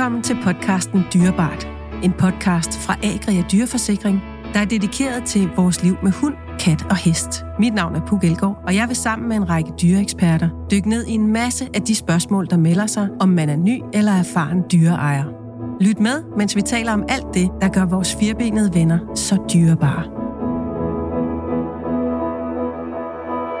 Velkommen til podcasten Dyrebart. En podcast fra Agria Dyreforsikring, der er dedikeret til vores liv med hund, kat og hest. Mit navn er Puk Elgård, og jeg vil sammen med en række dyreeksperter dykke ned i en masse af de spørgsmål, der melder sig, om man er ny eller erfaren dyreejer. Lyt med, mens vi taler om alt det, der gør vores firbenede venner så dyrebare.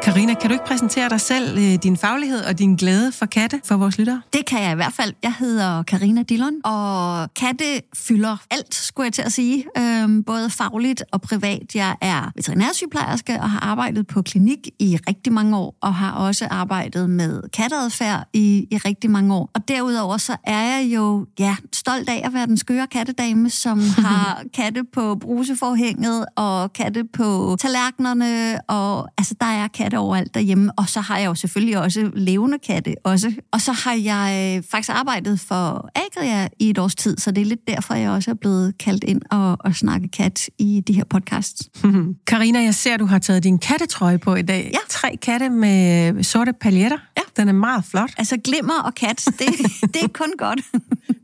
Karina, kan du ikke præsentere dig selv, øh, din faglighed og din glæde for katte for vores lyttere? Det kan jeg i hvert fald. Jeg hedder Karina Dillon, og katte fylder alt, skulle jeg til at sige. Øhm, både fagligt og privat. Jeg er veterinærsygeplejerske og har arbejdet på klinik i rigtig mange år, og har også arbejdet med katteadfærd i, i rigtig mange år. Og derudover så er jeg jo ja, stolt af at være den skøre kattedame, som har katte på bruseforhænget og katte på tallerkenerne, og altså der er katte overalt derhjemme, og så har jeg jo selvfølgelig også levende katte også. Og så har jeg øh, faktisk arbejdet for Agria i et års tid, så det er lidt derfor, jeg også er blevet kaldt ind og, og snakke kat i de her podcasts. Karina, jeg ser, at du har taget din kattetrøje på i dag. Ja. Tre katte med sorte paljetter. Ja. Den er meget flot. Altså glimmer og kat, det, det er kun godt.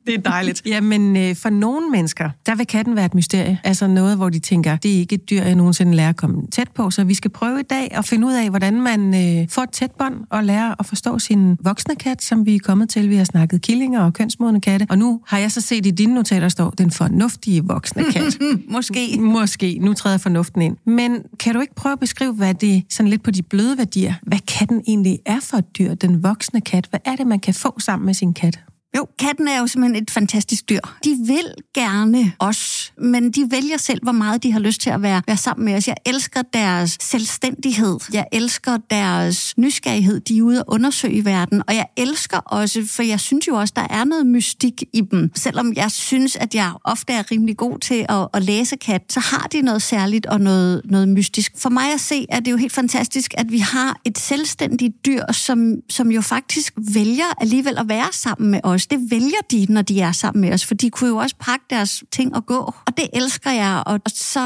Det er dejligt. Jamen, øh, for nogle mennesker, der vil katten være et mysterie. Altså noget, hvor de tænker, det er ikke et dyr, jeg nogensinde lærer at komme tæt på. Så vi skal prøve i dag at finde ud af, hvordan man øh, får et tæt bånd og lærer at forstå sin voksne kat, som vi er kommet til. Vi har snakket killinger og kønsmodne katte. Og nu har jeg så set i dine notater, står den fornuftige voksne kat. Måske. Måske. Nu træder fornuften ind. Men kan du ikke prøve at beskrive, hvad det sådan lidt på de bløde værdier, hvad katten egentlig er for et dyr, den voksne kat? Hvad er det, man kan få sammen med sin kat? Jo, katten er jo simpelthen et fantastisk dyr. De vil gerne os, men de vælger selv, hvor meget de har lyst til at være, være sammen med os. Jeg elsker deres selvstændighed. Jeg elsker deres nysgerrighed. De er ude og undersøge i verden. Og jeg elsker også, for jeg synes jo også, der er noget mystik i dem. Selvom jeg synes, at jeg ofte er rimelig god til at, at læse kat, så har de noget særligt og noget, noget mystisk. For mig at se, er det jo helt fantastisk, at vi har et selvstændigt dyr, som, som jo faktisk vælger alligevel at være sammen med os. Det vælger de, når de er sammen med os, for de kunne jo også pakke deres ting og gå. Og det elsker jeg, og, og så...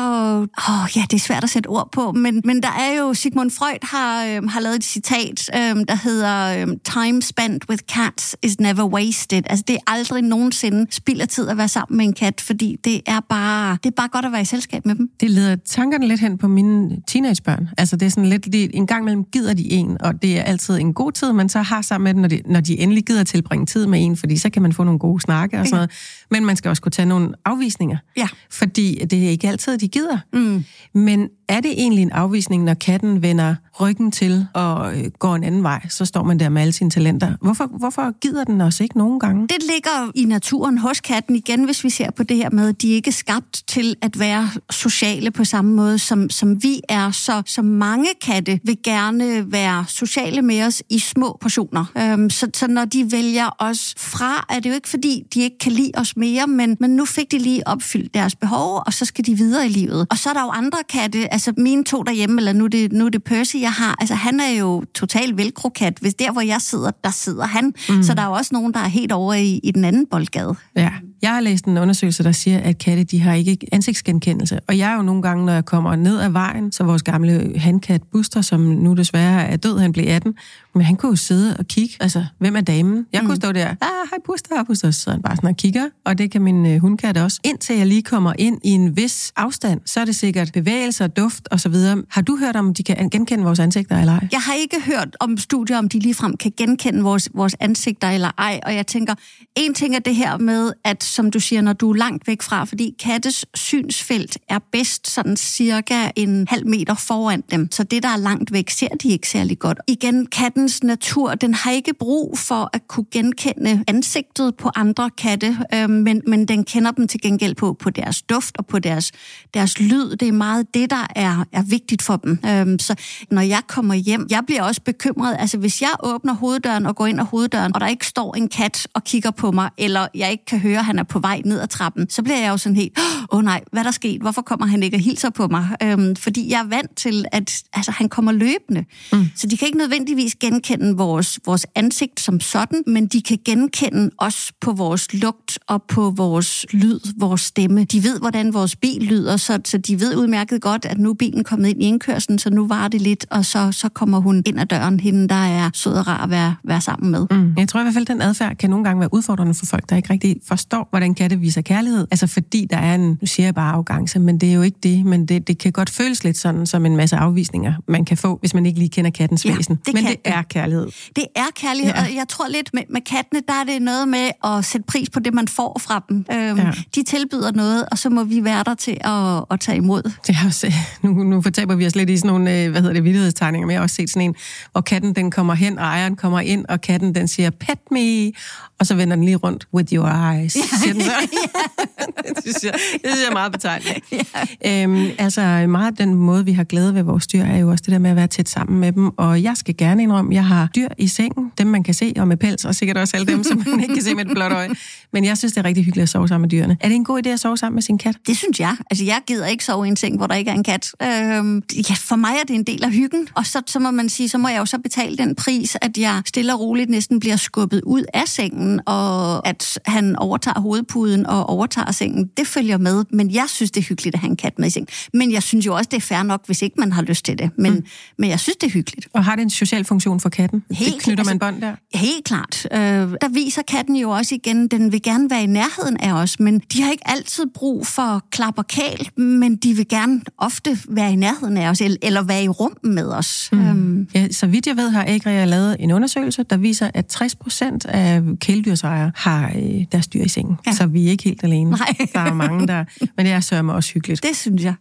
Åh, ja, det er svært at sætte ord på, men, men der er jo... Sigmund Freud har, øh, har lavet et citat, øh, der hedder øh, Time spent with cats is never wasted. Altså, det er aldrig nogensinde spild af tid at være sammen med en kat, fordi det er bare, det er bare godt at være i selskab med dem. Det leder tankerne lidt hen på mine teenagebørn. Altså det er sådan lidt, de, en gang imellem gider de en, og det er altid en god tid, man så har sammen med dem, når de, når de endelig gider tilbringe tid med en, fordi så kan man få nogle gode snakke og sådan noget. Men man skal også kunne tage nogle afvisninger. Ja. Fordi det er ikke altid, de gider. Mm. Men er det egentlig en afvisning, når katten vender ryggen til og øh, går en anden vej, så står man der med alle sine talenter. Hvorfor, hvorfor gider den os ikke nogen gange? Det ligger i naturen hos katten igen, hvis vi ser på det her med, at de ikke er skabt til at være sociale på samme måde, som, som vi er. Så, så mange katte vil gerne være sociale med os i små portioner. Øhm, så, så når de vælger os fra, er det jo ikke fordi, de ikke kan lide os mere, men, men nu fik de lige opfyldt deres behov, og så skal de videre i livet. Og så er der jo andre katte, altså mine to derhjemme, eller nu er det, nu er det Percy, jeg har, altså han er jo total velcrokat. Hvis der, hvor jeg sidder, der sidder han. Mm. Så der er jo også nogen, der er helt over i, i den anden boldgade. Ja. Jeg har læst en undersøgelse, der siger, at katte de har ikke ansigtsgenkendelse. Og jeg er jo nogle gange, når jeg kommer ned ad vejen, så vores gamle handkat Buster, som nu desværre er død, han blev 18, men han kunne jo sidde og kigge, altså, hvem er damen? Jeg kunne stå der, ah, hej Buster, hej Buster, så han bare sådan og kigger, og det kan min øh, hundkat også. Indtil jeg lige kommer ind i en vis afstand, så er det sikkert bevægelser, duft og så videre. Har du hørt om, de kan genkende vores ansigter eller ej? Jeg har ikke hørt om studier, om de ligefrem kan genkende vores, vores ansigter eller ej, og jeg tænker, en ting er det her med, at som du siger, når du er langt væk fra, fordi kattes synsfelt er bedst sådan cirka en halv meter foran dem, så det, der er langt væk, ser de ikke særlig godt. Igen, kattens natur, den har ikke brug for at kunne genkende ansigtet på andre katte, øh, men, men den kender dem til gengæld på, på deres duft og på deres, deres lyd. Det er meget det, der er, er vigtigt for dem. Øh, så når jeg kommer hjem, jeg bliver også bekymret. Altså, hvis jeg åbner hoveddøren og går ind ad hoveddøren, og der ikke står en kat og kigger på mig, eller jeg ikke kan høre, at han er på vej ned ad trappen, så bliver jeg jo sådan helt, åh oh, nej, hvad der sket? Hvorfor kommer han ikke og hilser på mig? Øhm, fordi jeg er vant til, at altså, han kommer løbende. Mm. Så de kan ikke nødvendigvis genkende vores, vores ansigt som sådan, men de kan genkende os på vores lugt og på vores lyd, vores stemme. De ved, hvordan vores bil lyder, så, så de ved udmærket godt, at nu er bilen kommet ind i indkørslen, så nu var det lidt, og så, så kommer hun ind ad døren, hende der er sød og rar at være, være sammen med. Mm. Jeg tror i hvert fald, at den adfærd kan nogle gange være udfordrende for folk, der ikke rigtig forstår, hvordan katte viser kærlighed. Altså fordi der er en, nu siger jeg bare arrogance, men det er jo ikke det, men det, det kan godt føles lidt sådan som en masse afvisninger, man kan få, hvis man ikke lige kender kattens ja, væsen. Det men det er kærlighed. Det er kærlighed, ja. og jeg tror lidt med, med kattene, der er det noget med at sætte pris på det, man får fra dem. Øhm, ja. De tilbyder noget, og så må vi være der til at, at tage imod. Det er også, nu, nu fortaber vi os lidt i sådan nogle, øh, hvad hedder det, vidtighedstegninger, men jeg har også set sådan en, hvor katten den kommer hen, og ejeren kommer ind, og katten den siger, pet me, og så vender den lige rundt, with your eyes, ja. siger den så. det, synes jeg, det synes jeg er meget betegnende. Ja. Øhm, altså meget den måde, vi har glæde ved vores dyr, er jo også det der med at være tæt sammen med dem, og jeg skal gerne indrømme, jeg har dyr i sengen, dem man kan se, og med pels, og sikkert også alle dem, som man ikke kan se med et blåt øje. Men jeg synes, det er rigtig hyggeligt at sove sammen med dyrene. Er det en god idé at sove sammen med sin kat? Det synes jeg. Altså, jeg gider ikke sove i en seng, hvor der ikke er en kat. Øhm, ja, for mig er det en del af hyggen, og så, så må man sige, så må jeg jo så betale den pris, at jeg stille og roligt næsten bliver skubbet ud af sengen, og at han overtager hovedpuden og overtager sengen. Det følger med, men jeg synes, det er hyggeligt at have en kat med i sengen. Men jeg synes jo også, det er fair nok, hvis ikke man har lyst til det. Men, mm. men jeg synes, det er hyggeligt. Og har det en social funktion for katten? Helt, det knytter man altså, bånd der? Helt klart. Øh, der viser katten jo også igen, den vil gerne være i nærheden af os, men de har ikke altid brug for klap og kæl, men de vil gerne ofte være i nærheden af os, eller være i rum med os. Mm. Øhm. Ja, så vidt jeg ved, har Agria lavet en undersøgelse, der viser, at 60 procent af kæledyrsejere har øh, deres dyr i sengen. Ja. Så vi er ikke helt alene. Nej. Der er mange, der... Men det er sørme også hyggeligt. Det synes jeg.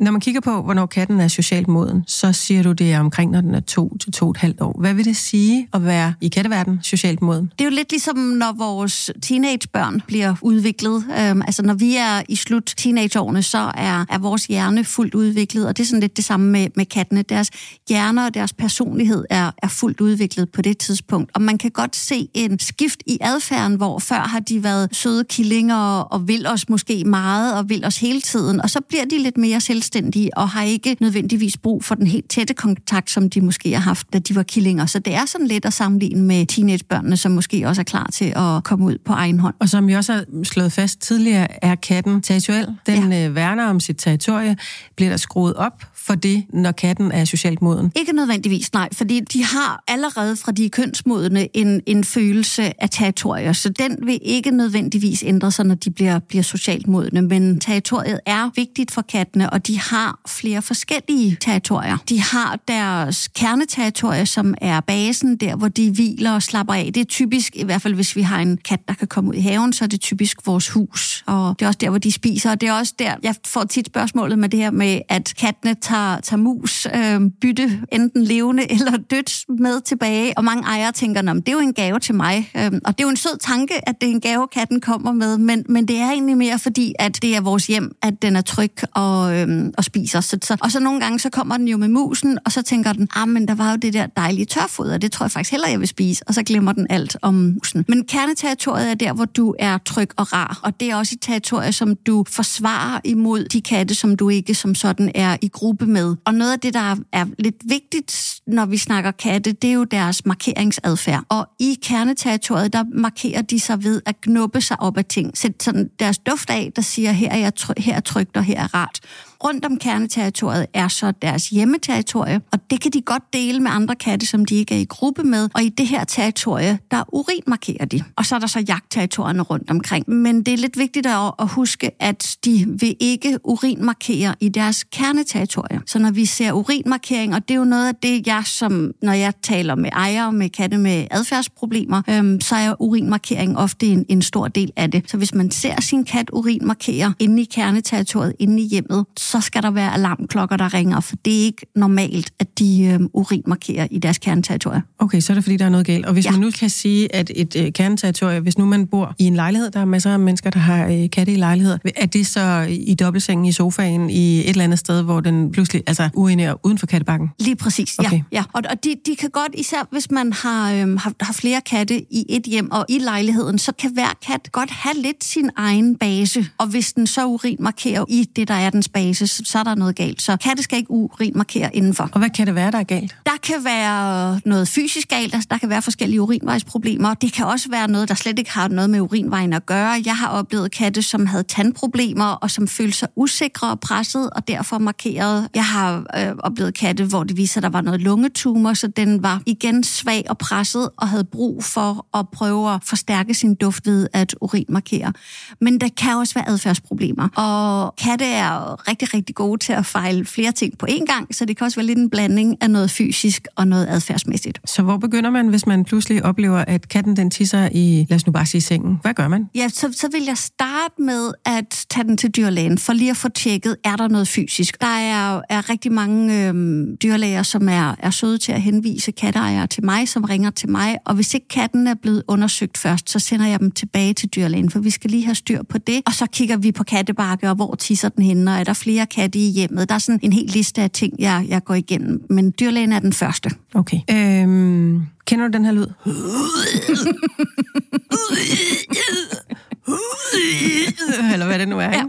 Når man kigger på, hvornår katten er socialt moden, så siger du, det er omkring, når den er to til to og et halvt år. Hvad vil det sige at være i katteverden socialt moden? Det er jo lidt ligesom, når vores teenagebørn bliver udviklet. Øhm, altså, når vi er i slut teenageårene, så er, er vores hjerne fuldt udviklet, og det er sådan lidt det samme med, med kattene. Deres hjerner og deres personlighed er, er fuldt udviklet på det tidspunkt. Og man kan godt se en skift i adfærden, hvor før har de været søde killinger og vil os måske meget og vil os hele tiden, og så bliver de lidt mere selv selvstændige og har ikke nødvendigvis brug for den helt tætte kontakt, som de måske har haft, da de var killinger. Så det er sådan lidt at sammenligne med teenagebørnene, som måske også er klar til at komme ud på egen hånd. Og som vi også har slået fast tidligere, er katten territoriel. Den ja. øh, værner om sit territorie. Bliver der skruet op for det, når katten er socialt moden? Ikke nødvendigvis, nej, fordi de har allerede fra de kønsmodne en, en følelse af territorier, så den vil ikke nødvendigvis ændre sig, når de bliver, bliver socialt modne, men territoriet er vigtigt for kattene, og de har flere forskellige territorier. De har deres kerneterritorier, som er basen, der hvor de hviler og slapper af. Det er typisk, i hvert fald hvis vi har en kat, der kan komme ud i haven, så er det typisk vores hus, og det er også der, hvor de spiser, og det er også der, jeg får tit spørgsmålet med det her med, at kattene tager, tager mus, øh, bytte enten levende eller dødt med tilbage, og mange ejere tænker, det er jo en gave til mig, øh, og det er jo en sød tanke, at det er en gave, katten kommer med, men, men det er egentlig mere fordi, at det er vores hjem, at den er tryg og, øh, og spiser. Så, så, og så nogle gange, så kommer den jo med musen, og så tænker den, ah, men der var jo det der dejlige tørfoder, det tror jeg faktisk heller, jeg vil spise, og så glemmer den alt om musen. Men kerneterritoriet er der, hvor du er tryg og rar, og det er også et territorie, som du forsvarer imod de katte, som du ikke som sådan er i gruppe med. Og noget af det, der er lidt vigtigt, når vi snakker katte, det er jo deres markeringsadfærd. Og i kerneterritoriet, der markerer de sig ved at knuppe sig op af ting. Sæt sådan deres duft af, der siger, her er, jeg tryg, her er trygt og her er rart. Rundt om kerneterritoriet er så deres hjemmeterritorie, og det kan de godt dele med andre katte, som de ikke er i gruppe med. Og i det her territorie, der urinmarkerer de. Og så er der så jagtterritorierne rundt omkring. Men det er lidt vigtigt at huske, at de vil ikke urinmarkere i deres kerneterritorie. Så når vi ser urinmarkering, og det er jo noget af det, jeg som, når jeg taler med ejere med katte med adfærdsproblemer, øhm, så er urinmarkering ofte en, en stor del af det. Så hvis man ser sin kat urinmarkere inde i kerneterritoriet, inde i hjemmet, så skal der være alarmklokker, der ringer, for det er ikke normalt, at de øh, urinmarkerer i deres kerneterritorier. Okay, så er det fordi, der er noget galt. Og hvis ja. man nu kan sige, at et øh, kerneterritorium, hvis nu man bor i en lejlighed, der er masser af mennesker, der har øh, katte i lejligheder, er det så i dobbeltsengen i sofaen i et eller andet sted, hvor den pludselig altså urinerer uden for kattebakken? Lige præcis, okay. ja. ja. Og, og de, de kan godt, især hvis man har, øh, har, har flere katte i et hjem og i lejligheden, så kan hver kat godt have lidt sin egen base. Og hvis den så urinmarkerer i det, der er dens base, så er der noget galt. Så katte skal ikke urinmarkere indenfor. Og hvad kan det være, der er galt? Der kan være noget fysisk galt, altså der kan være forskellige urinvejsproblemer. Det kan også være noget, der slet ikke har noget med urinvejen at gøre. Jeg har oplevet katte, som havde tandproblemer, og som følte sig usikre og presset, og derfor markeret. Jeg har øh, oplevet katte, hvor det viser, at der var noget lungetumor, så den var igen svag og presset, og havde brug for at prøve at forstærke sin duft ved at urinmarkere. Men der kan også være adfærdsproblemer, og katte er rigtig, rigtig gode til at fejle flere ting på én gang, så det kan også være lidt en blanding af noget fysisk og noget adfærdsmæssigt. Så hvor begynder man, hvis man pludselig oplever, at katten den tisser i, lad os nu bare sige sengen? Hvad gør man? Ja, så, så vil jeg starte med at tage den til dyrlægen, for lige at få tjekket, er der noget fysisk. Der er, er rigtig mange øhm, dyrlæger, som er, er søde til at henvise katteejere til mig, som ringer til mig, og hvis ikke katten er blevet undersøgt først, så sender jeg dem tilbage til dyrlægen, for vi skal lige have styr på det, og så kigger vi på kattebakke, og hvor tisser den henne, og er der flere katte i hjemmet. Der er sådan en hel liste af ting, jeg, jeg går igennem, men dyrlægen er den første. Okay. Øhm, kender du den her lyd? Eller hvad det nu er, ja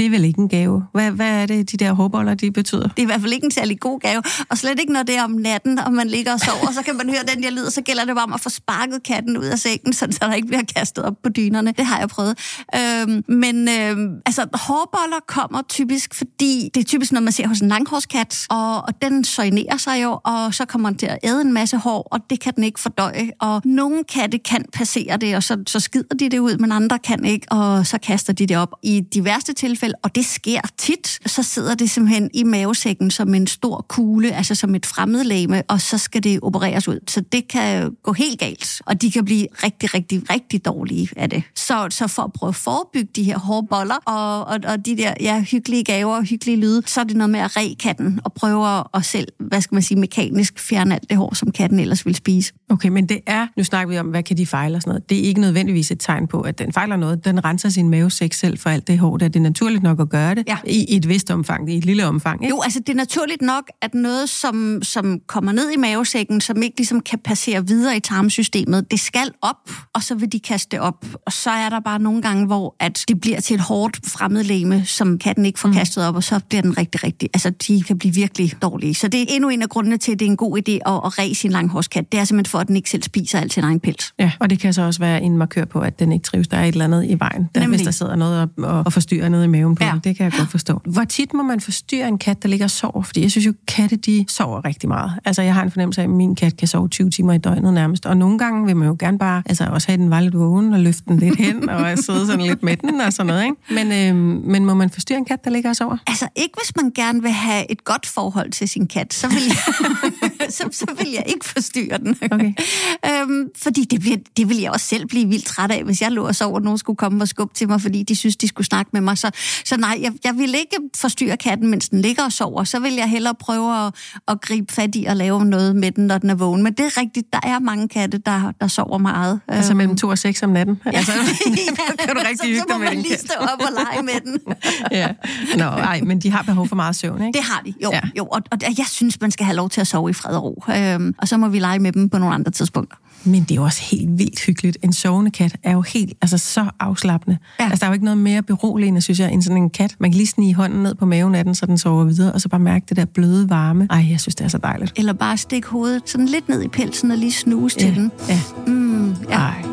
det er vel ikke en gave. Hvad, hvad er det, de der hårboller, de betyder? Det er i hvert fald ikke en særlig god gave. Og slet ikke, når det er om natten, og man ligger og sover, så kan man høre den der lyd, så gælder det bare om at få sparket katten ud af sengen, så der ikke bliver kastet op på dynerne. Det har jeg prøvet. Øhm, men øhm, altså, hårboller kommer typisk, fordi det er typisk noget, man ser hos en langhårskat, og, og den søjnerer sig jo, og så kommer den til at æde en masse hår, og det kan den ikke fordøje. Og nogle katte kan passere det, og så, så skider de det ud, men andre kan ikke, og så kaster de det op. I de værste tilfælde alligevel, og det sker tit, så sidder det simpelthen i mavesækken som en stor kugle, altså som et fremmedlæme, og så skal det opereres ud. Så det kan gå helt galt, og de kan blive rigtig, rigtig, rigtig dårlige af det. Så, så for at prøve at forebygge de her hårde boller og, og, og de der ja, hyggelige gaver og hyggelige lyde, så er det noget med at re katten og prøve at selv, hvad skal man sige, mekanisk fjerne alt det hår, som katten ellers vil spise. Okay, men det er, nu snakker vi om, hvad kan de fejle og sådan noget. Det er ikke nødvendigvis et tegn på, at den fejler noget. Den renser sin mavesæk selv for alt det hår, der det er naturligt naturligt nok at gøre det, ja. i et vist omfang, i et lille omfang. Ikke? Jo, altså det er naturligt nok, at noget, som, som kommer ned i mavesækken, som ikke ligesom kan passere videre i tarmsystemet, det skal op, og så vil de kaste det op. Og så er der bare nogle gange, hvor at det bliver til et hårdt fremmedlæme, som katten ikke får mm. kastet op, og så bliver den rigtig, rigtig... Altså, de kan blive virkelig dårlige. Så det er endnu en af grundene til, at det er en god idé at, at ræse sin langhårskat. Det er simpelthen for, at den ikke selv spiser alt sin egen pels. Ja, og det kan så også være en markør på, at den ikke trives. Der er et eller andet i vejen, der, hvis der sidder noget og, og, og forstyrrer noget i maven på ja. Det kan jeg godt forstå. Hvor tit må man forstyrre en kat, der ligger og sover? Fordi jeg synes jo, katte de sover rigtig meget. Altså, jeg har en fornemmelse af, at min kat kan sove 20 timer i døgnet nærmest. Og nogle gange vil man jo gerne bare altså, også have den var lidt vågen og løfte den lidt hen og sidde sådan lidt med den og sådan noget. Ikke? Men, øh, men må man forstyrre en kat, der ligger og sover? Altså, ikke hvis man gerne vil have et godt forhold til sin kat, så vil jeg, så, så vil jeg ikke forstyrre den. Okay. øhm, fordi det, bliver, det vil jeg også selv blive vildt træt af, hvis jeg lå og sov, og nogen skulle komme og skubbe til mig, fordi de synes, de skulle snakke med mig. Så, så nej, jeg, jeg vil ikke forstyrre katten, mens den ligger og sover. Så vil jeg hellere prøve at, at gribe fat i og lave noget med den, når den er vågen. Men det er rigtigt, der er mange katte, der, der sover meget. Altså mellem to og seks om natten? Ja. Altså, ja, kan du rigtig hygge dig med den lige stå op og lege med den. ja. Nå, ej, men de har behov for meget søvn, ikke? Det har de, jo. Ja. jo og, og jeg synes, man skal have lov til at sove i fred og ro. Øhm, og så må vi lege med dem på nogle andre tidspunkter. Men det er jo også helt vildt hyggeligt. En sovende kat er jo helt, altså så afslappende. Ja. Altså der er jo ikke noget mere beroligende, synes jeg, end sådan en kat. Man kan lige snige hånden ned på maven af den, så den sover videre, og så bare mærke det der bløde varme. Ej, jeg synes, det er så dejligt. Eller bare stikke hovedet sådan lidt ned i pelsen og lige snuse ja. til den. Ja. Mm, ja. Ej.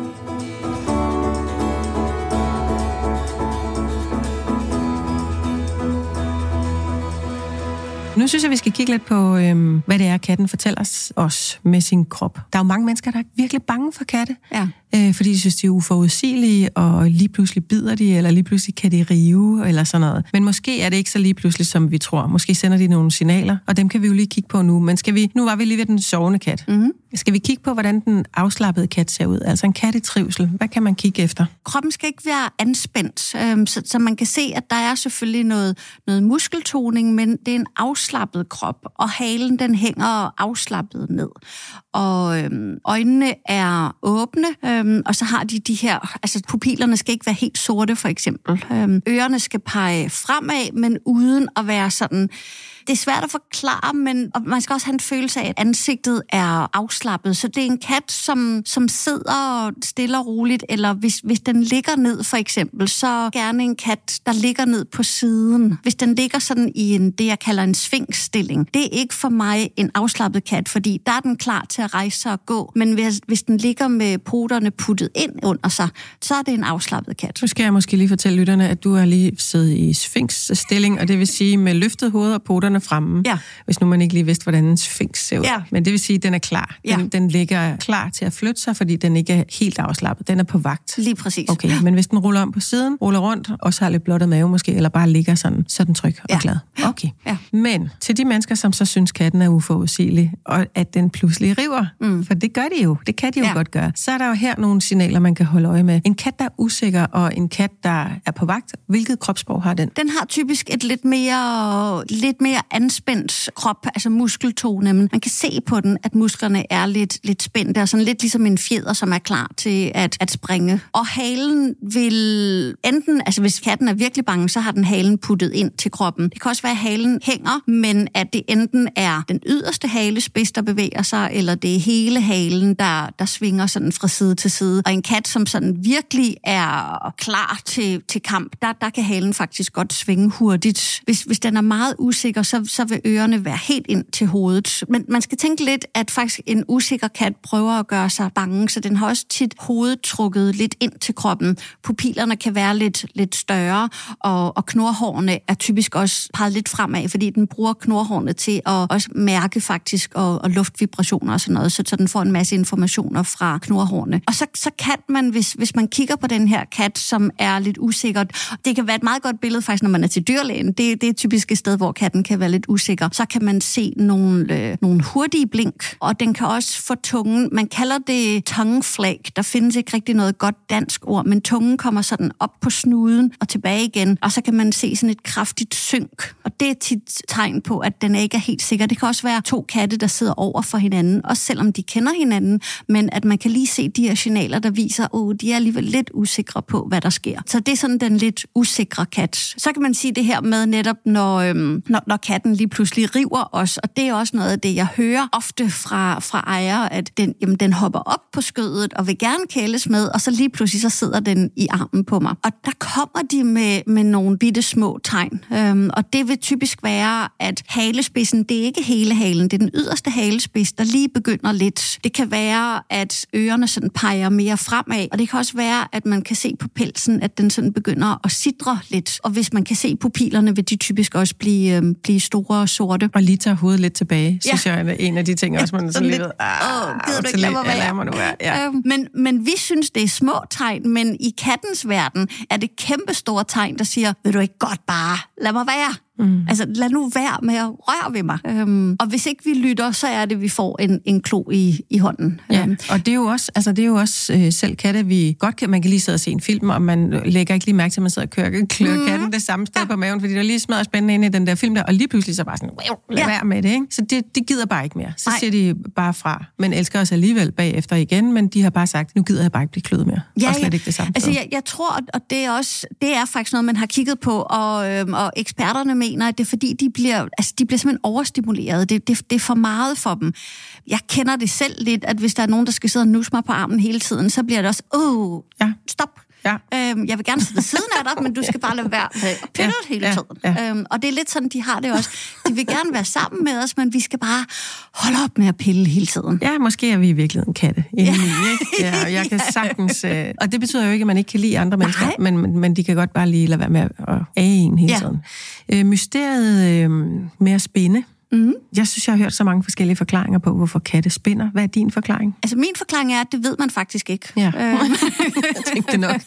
Nu synes jeg, vi skal kigge lidt på, øhm, hvad det er, katten fortæller os, os med sin krop. Der er jo mange mennesker, der er virkelig bange for katte, ja. øh, fordi de synes, de er uforudsigelige, og lige pludselig bider de, eller lige pludselig kan de rive, eller sådan noget. Men måske er det ikke så lige pludselig, som vi tror. Måske sender de nogle signaler, og dem kan vi jo lige kigge på nu. Men skal vi, nu var vi lige ved den sovende kat. Mm-hmm. Skal vi kigge på, hvordan den afslappede kat ser ud? Altså en kat i trivsel. Hvad kan man kigge efter? Kroppen skal ikke være anspændt, øhm, så, så man kan se, at der er selvfølgelig noget, noget muskeltoning, men det er en afslappet krop, og halen den hænger afslappet ned. Og øhm, øjnene er åbne, øhm, og så har de de her, altså pupillerne skal ikke være helt sorte for eksempel. Øhm, ørerne skal pege fremad, men uden at være sådan det er svært at forklare, men man skal også have en følelse af, at ansigtet er afslappet. Så det er en kat, som, som sidder stille og roligt, eller hvis, hvis den ligger ned for eksempel, så gerne en kat, der ligger ned på siden. Hvis den ligger sådan i en, det, jeg kalder en svingstilling, det er ikke for mig en afslappet kat, fordi der er den klar til at rejse sig og gå. Men hvis, hvis den ligger med poterne puttet ind under sig, så er det en afslappet kat. Nu skal jeg måske lige fortælle lytterne, at du har lige siddet i sfinkstilling, og det vil sige med løftet hoved og poterne fingrene fremme, ja. hvis nu man ikke lige vidste, hvordan en sphinx ser ud. Ja. Men det vil sige, at den er klar. Den, ja. den ligger klar til at flytte sig, fordi den ikke er helt afslappet. Den er på vagt. Lige præcis. Okay, men hvis den ruller om på siden, ruller rundt, og så har lidt blottet mave måske, eller bare ligger sådan, så er den tryg og ja. glad. Okay. Ja. Men til de mennesker, som så synes, katten er uforudsigelig, og at den pludselig river, mm. for det gør de jo, det kan de jo ja. godt gøre, så er der jo her nogle signaler, man kan holde øje med. En kat, der er usikker, og en kat, der er på vagt, hvilket kropssprog har den? Den har typisk et lidt mere, lidt mere anspændt krop, altså muskeltone. Men man kan se på den, at musklerne er lidt, lidt spændte, og sådan lidt ligesom en fjeder, som er klar til at, at springe. Og halen vil enten, altså hvis katten er virkelig bange, så har den halen puttet ind til kroppen. Det kan også være, at halen hænger, men at det enten er den yderste halespids, der bevæger sig, eller det er hele halen, der, der svinger sådan fra side til side. Og en kat, som sådan virkelig er klar til, til kamp, der, der kan halen faktisk godt svinge hurtigt. Hvis, hvis den er meget usikker, så, så vil ørerne være helt ind til hovedet. Men man skal tænke lidt, at faktisk en usikker kat prøver at gøre sig bange, så den har også tit hovedet trukket lidt ind til kroppen. Pupillerne kan være lidt, lidt større, og, og knorhårene er typisk også peget lidt fremad, fordi den bruger knorhårene til at også mærke faktisk og, og luftvibrationer og sådan noget, så, så den får en masse informationer fra knorhårene. Og så, så kan man, hvis, hvis man kigger på den her kat, som er lidt usikkert, det kan være et meget godt billede faktisk, når man er til dyrlægen. Det, det er typisk et sted, hvor katten kan være lidt usikker. Så kan man se nogle, øh, nogle hurtige blink, og den kan også få tungen, man kalder det tongeflag. Der findes ikke rigtig noget godt dansk ord, men tungen kommer sådan op på snuden og tilbage igen, og så kan man se sådan et kraftigt synk. Og det er tit tegn på, at den ikke er helt sikker. Det kan også være to katte, der sidder over for hinanden, også selvom de kender hinanden, men at man kan lige se de her signaler, der viser, at oh, de er alligevel lidt usikre på, hvad der sker. Så det er sådan den lidt usikre kat. Så kan man sige det her med netop, når, øhm, når, når katten lige pludselig river os, og det er også noget af det, jeg hører ofte fra, fra ejere, at den, jamen, den hopper op på skødet og vil gerne kæles med, og så lige pludselig så sidder den i armen på mig. Og der kommer de med, med nogle bitte små tegn, øhm, og det vil typisk være, at halespidsen, det er ikke hele halen, det er den yderste halespids, der lige begynder lidt. Det kan være, at ørerne sådan peger mere fremad, og det kan også være, at man kan se på pelsen, at den sådan begynder at sidre lidt. Og hvis man kan se pupillerne, vil de typisk også blive, øhm, blive store og sorte. Og lige tage hovedet lidt tilbage, synes ja. jeg er en af de ting, også man sådan lidt, åh, gider du ikke lade mig være? Ja. Øhm, men, men vi synes, det er små tegn, men i kattens verden er det kæmpe store tegn, der siger, vil du ikke godt bare lad mig være? Mm. Altså, lad nu være med at røre ved mig. Øhm, og hvis ikke vi lytter, så er det, at vi får en, en klo i, i hånden. Ja, øhm. og det er jo også, altså, det er jo også øh, selv katte, vi godt kan, man kan lige sidde og se en film, og man lægger ikke lige mærke til, at man sidder og kører, klør mm. katten det samme sted ja. på maven, fordi der er lige smadret spændende ind i den der film der, og lige pludselig så bare sådan, lad ja. være med det, ikke? Så det, det gider bare ikke mere. Så Nej. siger de bare fra, men elsker os alligevel bagefter igen, men de har bare sagt, nu gider jeg bare ikke blive kløet mere. Ja, og slet ikke det samme Altså, jeg, jeg tror, og det er også, det er faktisk noget, man har kigget på, og, øhm, og eksperterne mener, at det er fordi, de bliver, altså, de bliver simpelthen overstimuleret. Det, det, det er for meget for dem. Jeg kender det selv lidt, at hvis der er nogen, der skal sidde og nusse mig på armen hele tiden, så bliver det også, åh, oh, ja. stop. Ja. Øhm, jeg vil gerne sidde ved siden af dig, men du skal bare lade være med at pille ja, hele tiden. Ja. Øhm, og det er lidt sådan, de har det også. De vil gerne være sammen med os, men vi skal bare holde op med at pille hele tiden. Ja, måske er vi i virkeligheden katte. Ja. Ikke? Ja, og jeg kan sagtens... Øh, og det betyder jo ikke, at man ikke kan lide andre mennesker, men, men, men de kan godt bare lige lade være med at age en hele ja. tiden. Øh, mysteriet øh, med at spinde, Mm. Jeg synes, jeg har hørt så mange forskellige forklaringer på, hvorfor katte spinder. Hvad er din forklaring? Altså min forklaring er, at det ved man faktisk ikke. Ja, øh. jeg tænkte nok.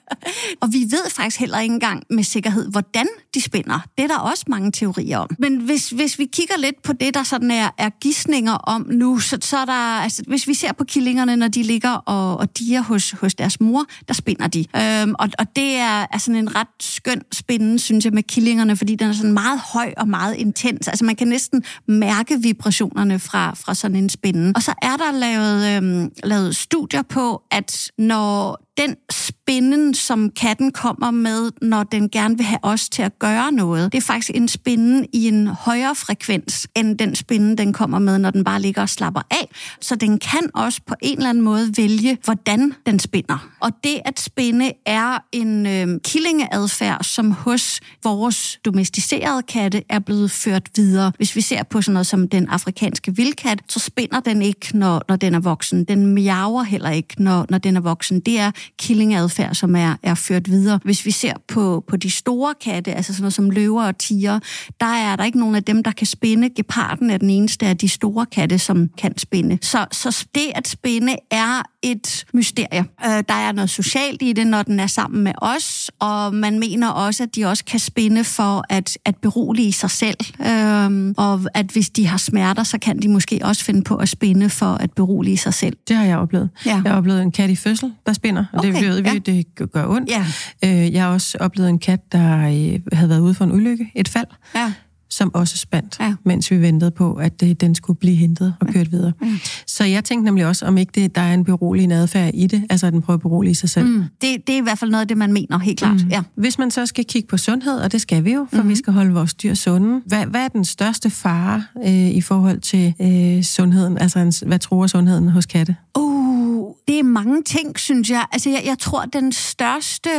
og vi ved faktisk heller ikke engang med sikkerhed, hvordan de spinder. Det er der også mange teorier om. Men hvis, hvis vi kigger lidt på det, der sådan er, er gissninger om nu, så, så er der, altså, hvis vi ser på killingerne, når de ligger og, og diger hos, hos deres mor, der spinder de. Øhm, og, og det er, er sådan en ret skøn spændende, synes jeg, med killingerne, fordi den er sådan meget høj og meget intens. Altså man kan næsten mærke vibrationerne fra, fra sådan en spænde. Og så er der lavet, øhm, lavet studier på, at når den spinden, som katten kommer med, når den gerne vil have os til at gøre noget, det er faktisk en spinden i en højere frekvens, end den spinde, den kommer med, når den bare ligger og slapper af. Så den kan også på en eller anden måde vælge, hvordan den spinder. Og det at spinde er en øh, killingeadfærd, som hos vores domesticerede katte er blevet ført videre. Hvis vi ser på sådan noget som den afrikanske vildkat, så spinder den ikke, når, når den er voksen. Den miaver heller ikke, når, når den er voksen. Det er killingeadfærd, som er, er ført videre. Hvis vi ser på, på de store katte, altså sådan noget som løver og tiger, der er der ikke nogen af dem, der kan spinde. Geparden er den eneste af de store katte, som kan spinde. Så, så det at spinde er et mysterie. Øh, der er noget socialt i det, når den er sammen med os, og man mener også, at de også kan spinde for at, at berolige sig selv. Øh, og at hvis de har smerter, så kan de måske også finde på at spinde for at berolige sig selv. Det har jeg oplevet. Ja. Jeg har oplevet en kat i fødsel, der spinder, og okay, det ved vi, ja. det gør ondt. Ja. Øh, jeg har også oplevet en kat, der øh, havde været ude for en ulykke, et fald. Ja som også spandt, ja. mens vi ventede på, at det, den skulle blive hentet og kørt videre. Ja. Så jeg tænkte nemlig også, om ikke det, der er en beroligende adfærd i det, altså at den prøver at berolige sig selv. Mm. Det, det er i hvert fald noget af det, man mener, helt klart. Mm. Ja. Hvis man så skal kigge på sundhed, og det skal vi jo, for mm. vi skal holde vores dyr sunde, hvad, hvad er den største fare øh, i forhold til øh, sundheden? Altså, hvad tror sundheden hos katte? Uh, det er mange ting, synes jeg. Altså, jeg, jeg tror, den største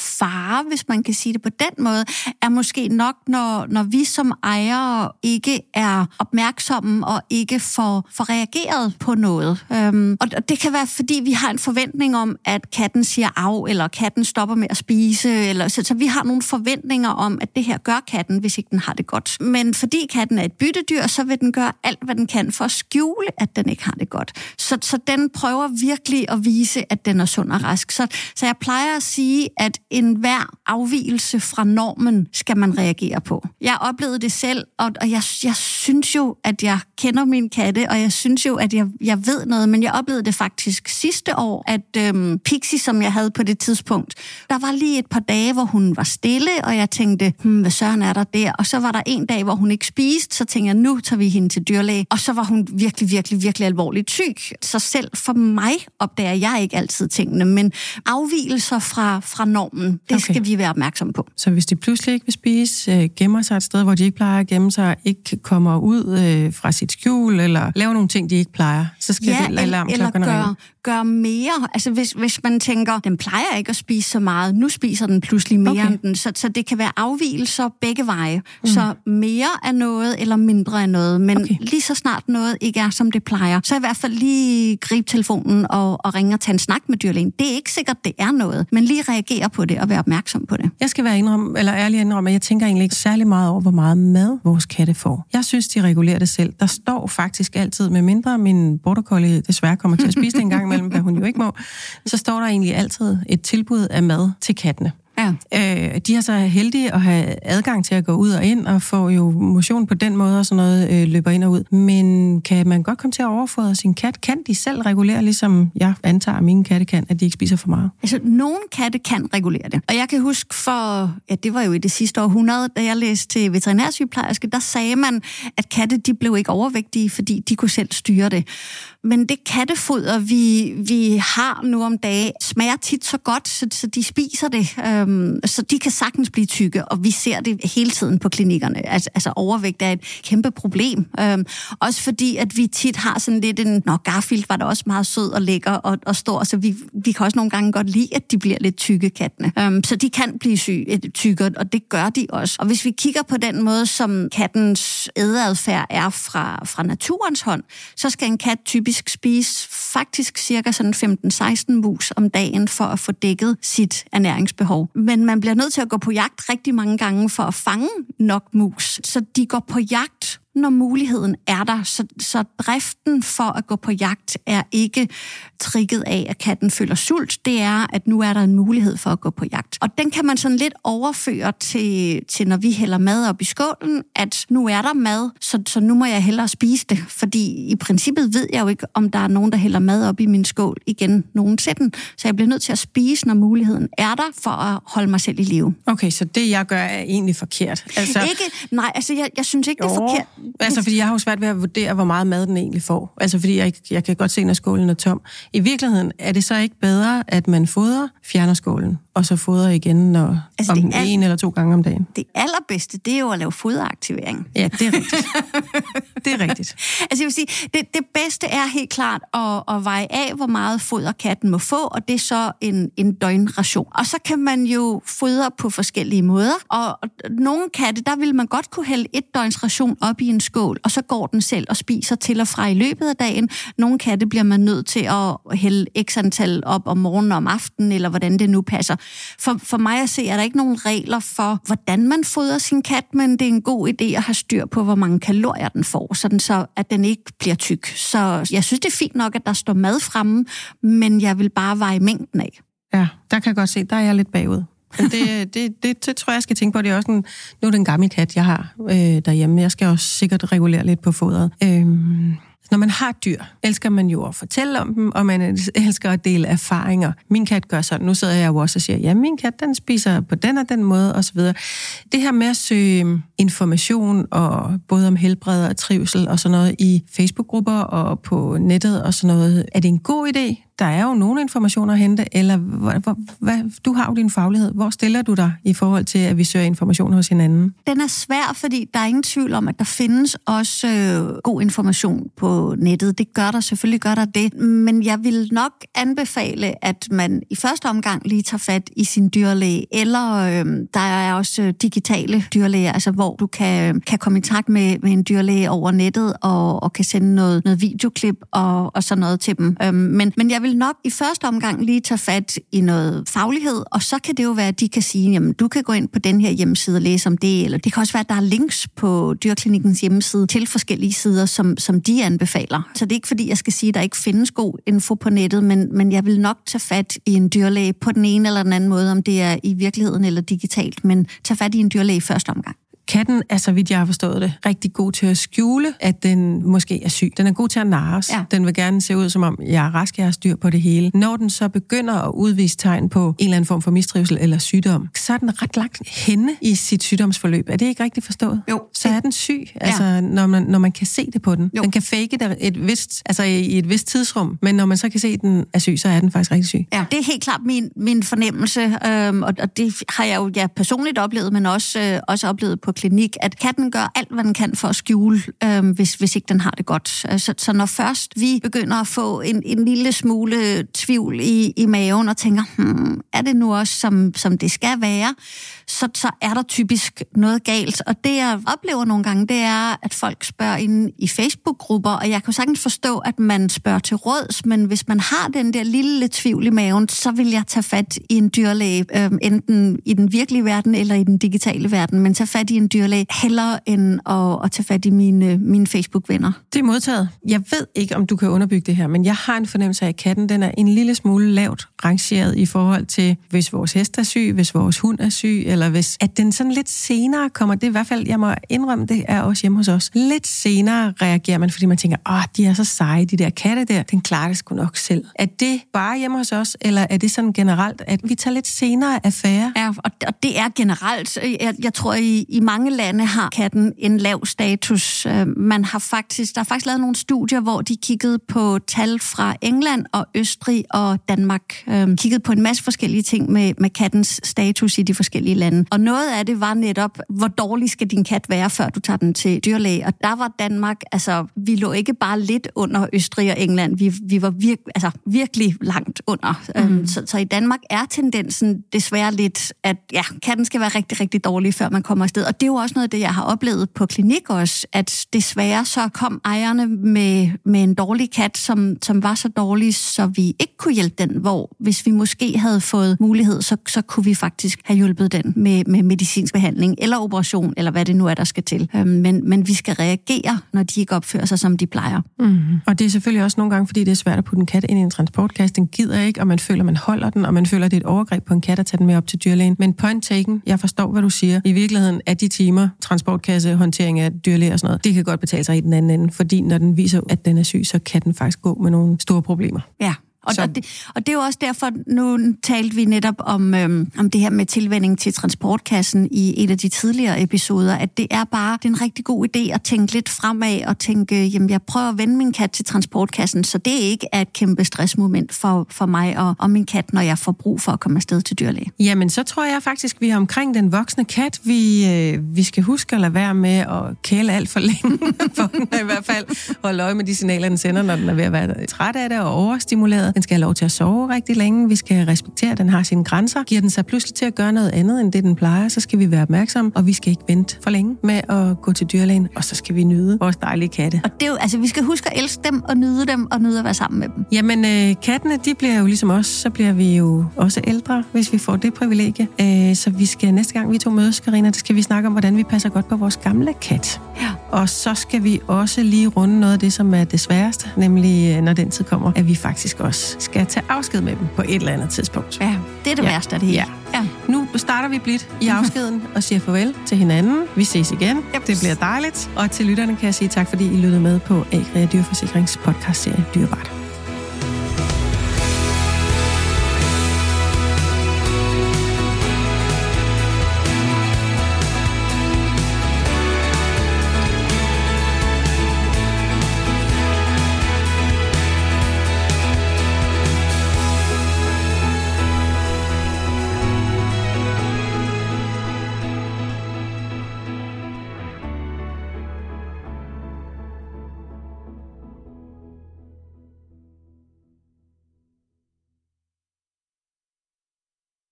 fare, hvis man kan sige det på den måde, er måske nok, når, når vi som ejere ikke er opmærksomme og ikke får, får reageret på noget. Øhm, og det kan være, fordi vi har en forventning om, at katten siger af, eller katten stopper med at spise, eller, så, så vi har nogle forventninger om, at det her gør katten, hvis ikke den har det godt. Men fordi katten er et byttedyr, så vil den gøre alt, hvad den kan for at skjule, at den ikke har det godt. Så, så den prøver virkelig at vise, at den er sund og rask. Så, så jeg plejer at sige, at en hver afvielse fra normen skal man reagere på. Jeg oplevede det selv, og, og jeg, jeg synes jo, at jeg kender min katte, og jeg synes jo, at jeg, jeg ved noget, men jeg oplevede det faktisk sidste år, at øhm, Pixie, som jeg havde på det tidspunkt, der var lige et par dage, hvor hun var stille, og jeg tænkte, hmm, hvad søren er der der? Og så var der en dag, hvor hun ikke spiste, så tænkte jeg, nu tager vi hende til dyrlæge. Og så var hun virkelig, virkelig, virkelig alvorligt syg. Så selv for mig opdager jeg ikke altid tingene, men afvielser fra, fra normen, det okay. skal vi være opmærksomme på. Så hvis de pludselig ikke vil spise, øh, gemmer sig et sted, hvor de ikke plejer at gemme sig, ikke kommer ud øh, fra sit skjul, eller laver nogle ting, de ikke plejer, så skal ja, det alarmklokkerne eller gør, gør mere. Altså hvis, hvis man tænker, den plejer ikke at spise så meget, nu spiser den pludselig mere okay. end den. Så, så det kan være afvielser begge veje. Mm. Så mere af noget, eller mindre af noget. Men okay. lige så snart noget ikke er, som det plejer, så i hvert fald lige gribe telefonen og, og ringe og tage en snak med dyrlægen. Det er ikke sikkert, det er noget, men lige reagere på det og være opmærksom på det. Jeg skal være indrømme, eller ærlig indrømme, at jeg tænker egentlig ikke særlig meget over, hvor meget mad vores katte får. Jeg synes, de regulerer det selv. Der står faktisk altid, med mindre min border collie desværre kommer til at spise det en gang imellem, hvad hun jo ikke må, så står der egentlig altid et tilbud af mad til kattene. Ja. Øh, de er så heldige at have adgang til at gå ud og ind, og få jo motion på den måde, og sådan noget øh, løber ind og ud. Men kan man godt komme til at overfodre sin kat? Kan de selv regulere, ligesom jeg antager, at mine katte kan, at de ikke spiser for meget? Altså, nogle katte kan regulere det. Og jeg kan huske for, ja, det var jo i det sidste århundrede, da jeg læste til veterinærsygeplejerske, der sagde man, at katte, de blev ikke overvægtige, fordi de kunne selv styre det. Men det kattefoder, vi, vi har nu om dagen, smager tit så godt, så, så de spiser det. Øhm, så de kan sagtens blive tykke, og vi ser det hele tiden på klinikkerne. Altså, altså overvægt er et kæmpe problem. Øhm, også fordi, at vi tit har sådan lidt en... Nå, Garfield var da også meget sød og lækker og, og stor, så vi, vi kan også nogle gange godt lide, at de bliver lidt tykke, kattene. Øhm, så de kan blive syge, øh, tykke, og det gør de også. Og hvis vi kigger på den måde, som kattens ædeadfærd er fra, fra naturens hånd, så skal en kat typisk typisk spise faktisk cirka sådan 15-16 mus om dagen for at få dækket sit ernæringsbehov. Men man bliver nødt til at gå på jagt rigtig mange gange for at fange nok mus. Så de går på jagt når muligheden er der. Så, så driften for at gå på jagt er ikke trigget af, at katten føler sult. Det er, at nu er der en mulighed for at gå på jagt. Og den kan man sådan lidt overføre til, til når vi hælder mad op i skålen, at nu er der mad, så, så nu må jeg hellere spise det. Fordi i princippet ved jeg jo ikke, om der er nogen, der hælder mad op i min skål igen nogensinde. Så jeg bliver nødt til at spise, når muligheden er der, for at holde mig selv i live. Okay, så det jeg gør er egentlig forkert. Altså, ikke, nej, altså jeg, jeg synes ikke, jo, det er forkert. Altså fordi jeg har jo svært ved at vurdere, hvor meget mad den egentlig får. Altså fordi jeg, jeg kan godt se, når skålen er tom. I virkeligheden er det så ikke bedre, at man fodrer, fjerner skålen, og så fodrer igen når, altså, om al- en eller to gange om dagen? Det allerbedste, det er jo at lave foderaktivering. Ja, det er rigtigt. det er rigtigt. altså jeg vil sige, det, det bedste er helt klart at, at veje af, hvor meget foder katten må få, og det er så en, en døgnration. Og så kan man jo fodre på forskellige måder, og, og nogle katte, der vil man godt kunne hælde et døgns ration op i en skål, og så går den selv og spiser til og fra i løbet af dagen. Nogle katte bliver man nødt til at hælde x antal op om morgenen og om aftenen, eller hvordan det nu passer. For, for mig at se, er der ikke nogen regler for, hvordan man fodrer sin kat, men det er en god idé at have styr på, hvor mange kalorier den får, sådan så at den ikke bliver tyk. Så jeg synes, det er fint nok, at der står mad fremme, men jeg vil bare veje mængden af. Ja, der kan jeg godt se, der er jeg lidt bagud. Det, det, det, det tror jeg, jeg skal tænke på. Det er også en, nu er det en gammel kat, jeg har øh, derhjemme. Jeg skal også sikkert regulere lidt på fodret. Øh, når man har dyr, elsker man jo at fortælle om dem, og man elsker at dele erfaringer. Min kat gør sådan. Nu sidder jeg jo også og siger, ja, min kat, den spiser på den og den måde, osv. Det her med at søge øhm, information, og både om helbred og trivsel og sådan noget i Facebook-grupper og på nettet og sådan noget, er det en god idé? Der er jo nogle informationer at hente, eller hvad, hvad, du har jo din faglighed. Hvor stiller du dig i forhold til, at vi søger information hos hinanden? Den er svær, fordi der er ingen tvivl om, at der findes også øh, god information på nettet. Det gør der, selvfølgelig gør der det. Men jeg vil nok anbefale, at man i første omgang lige tager fat i sin dyrlæge, eller øh, der er også digitale dyrlæger, altså hvor du kan, kan komme i takt med, med en dyrlæge over nettet, og, og kan sende noget, noget videoklip og, og sådan noget til dem. Øh, men, men jeg vil vil nok i første omgang lige tage fat i noget faglighed, og så kan det jo være, at de kan sige, jamen du kan gå ind på den her hjemmeside og læse om det, eller det kan også være, at der er links på dyrklinikkens hjemmeside til forskellige sider, som, som de anbefaler. Så det er ikke fordi, jeg skal sige, at der ikke findes god info på nettet, men, men jeg vil nok tage fat i en dyrlæge på den ene eller den anden måde, om det er i virkeligheden eller digitalt, men tage fat i en dyrlæge i første omgang. Katten er, så vidt jeg har forstået det, rigtig god til at skjule, at den måske er syg. Den er god til at narres. Ja. Den vil gerne se ud, som om jeg er rask, jeg har styr på det hele. Når den så begynder at udvise tegn på en eller anden form for mistrivsel eller sygdom, så er den ret langt henne i sit sygdomsforløb. Er det ikke rigtigt forstået? Jo. Så er den syg, altså, ja. når, man, når man kan se det på den. Jo. Den kan fake det et vist, altså i et vist tidsrum, men når man så kan se, at den er syg, så er den faktisk rigtig syg. Ja, det er helt klart min, min fornemmelse, øhm, og, og det har jeg jo ja, personligt oplevet, men også, øh, også oplevet på klinik, at katten gør alt, hvad den kan for at skjule, øh, hvis, hvis ikke den har det godt. Øh, så, så når først vi begynder at få en, en lille smule tvivl i, i maven og tænker, hmm, er det nu også, som, som det skal være, så, så er der typisk noget galt. Og det, jeg oplever nogle gange, det er, at folk spørger ind i Facebook-grupper, og jeg kan sagtens forstå, at man spørger til råds, men hvis man har den der lille tvivl i maven, så vil jeg tage fat i en dyrlæge, øh, enten i den virkelige verden eller i den digitale verden, men tage fat i en dyrlæge hellere end at, at tage fat i mine, mine Facebook-venner. Det er modtaget. Jeg ved ikke, om du kan underbygge det her, men jeg har en fornemmelse af, at katten den er en lille smule lavt rangeret i forhold til, hvis vores hest er syg, hvis vores hund er syg, eller hvis at den sådan lidt senere kommer, det er i hvert fald, jeg må indrømme, det er også hjemme hos os. Lidt senere reagerer man, fordi man tænker, åh, de er så seje, de der katte der, den klarer det sgu nok selv. Er det bare hjemme hos os, eller er det sådan generelt, at vi tager lidt senere affære? Ja, og, det er generelt. Jeg, jeg tror, i, i mange lande har katten en lav status. Øh, man har faktisk, der er faktisk lavet nogle studier, hvor de kiggede på tal fra England og Østrig og Danmark. Øh, kiggede på en masse forskellige ting med, med kattens status i de forskellige lande. Og noget af det var netop, hvor dårlig skal din kat være, før du tager den til dyrlæge. Og der var Danmark, altså vi lå ikke bare lidt under Østrig og England, vi, vi var virk, altså, virkelig langt under. Mm. Så, så i Danmark er tendensen desværre lidt, at ja, katten skal være rigtig, rigtig dårlig, før man kommer afsted. Og det er jo også noget af det, jeg har oplevet på klinik også, at desværre så kom ejerne med, med en dårlig kat, som, som var så dårlig, så vi ikke kunne hjælpe den, hvor hvis vi måske havde fået mulighed, så, så kunne vi faktisk have hjulpet den med, med medicinsk behandling eller operation, eller hvad det nu er, der skal til. Øhm, men, men vi skal reagere, når de ikke opfører sig, som de plejer. Mm. Og det er selvfølgelig også nogle gange, fordi det er svært at putte en kat ind i en transportkasse. Den gider ikke, og man føler, man holder den, og man føler, det er et overgreb på en kat at tage den med op til dyrlægen. Men point taken, jeg forstår, hvad du siger. I virkeligheden er de timer, transportkasse, håndtering af dyrlæger og sådan noget, det kan godt betale sig i den anden ende, fordi når den viser, at den er syg, så kan den faktisk gå med nogle store problemer. Ja, og, og, det, og det er jo også derfor, nu talte vi netop om, øhm, om det her med tilvænding til transportkassen i en af de tidligere episoder, at det er bare det er en rigtig god idé at tænke lidt fremad og tænke, jamen jeg prøver at vende min kat til transportkassen, så det ikke er et kæmpe stressmoment for, for mig og, og min kat, når jeg får brug for at komme afsted til dyrlæge. Jamen så tror jeg faktisk, vi er omkring den voksne kat. Vi, øh, vi skal huske at lade være med at kæle alt for længe, for i hvert fald holde øje med de signaler, den sender, når den er ved at være træt af det og overstimuleret. Den skal have lov til at sove rigtig længe. Vi skal respektere, at den har sine grænser. Giver den sig pludselig til at gøre noget andet, end det den plejer, så skal vi være opmærksomme, og vi skal ikke vente for længe med at gå til dyrlægen, og så skal vi nyde vores dejlige katte. Og det er jo, altså, vi skal huske at elske dem og nyde dem og nyde at være sammen med dem. Jamen, øh, kattene, de bliver jo ligesom os, så bliver vi jo også ældre, hvis vi får det privilegie. Øh, så vi skal næste gang, vi to mødes, Karina, det skal vi snakke om, hvordan vi passer godt på vores gamle kat. Ja. Og så skal vi også lige runde noget af det, som er det sværeste, nemlig øh, når den tid kommer, at vi faktisk også skal tage afsked med dem på et eller andet tidspunkt. Ja, det er det ja. værste af det hele. Ja. ja. Nu starter vi blidt i afskeden og siger farvel til hinanden. Vi ses igen. Yep. Det bliver dejligt. Og til lytterne kan jeg sige tak, fordi I lyttede med på Agria Dyrforsikrings podcast serie Dyrebart.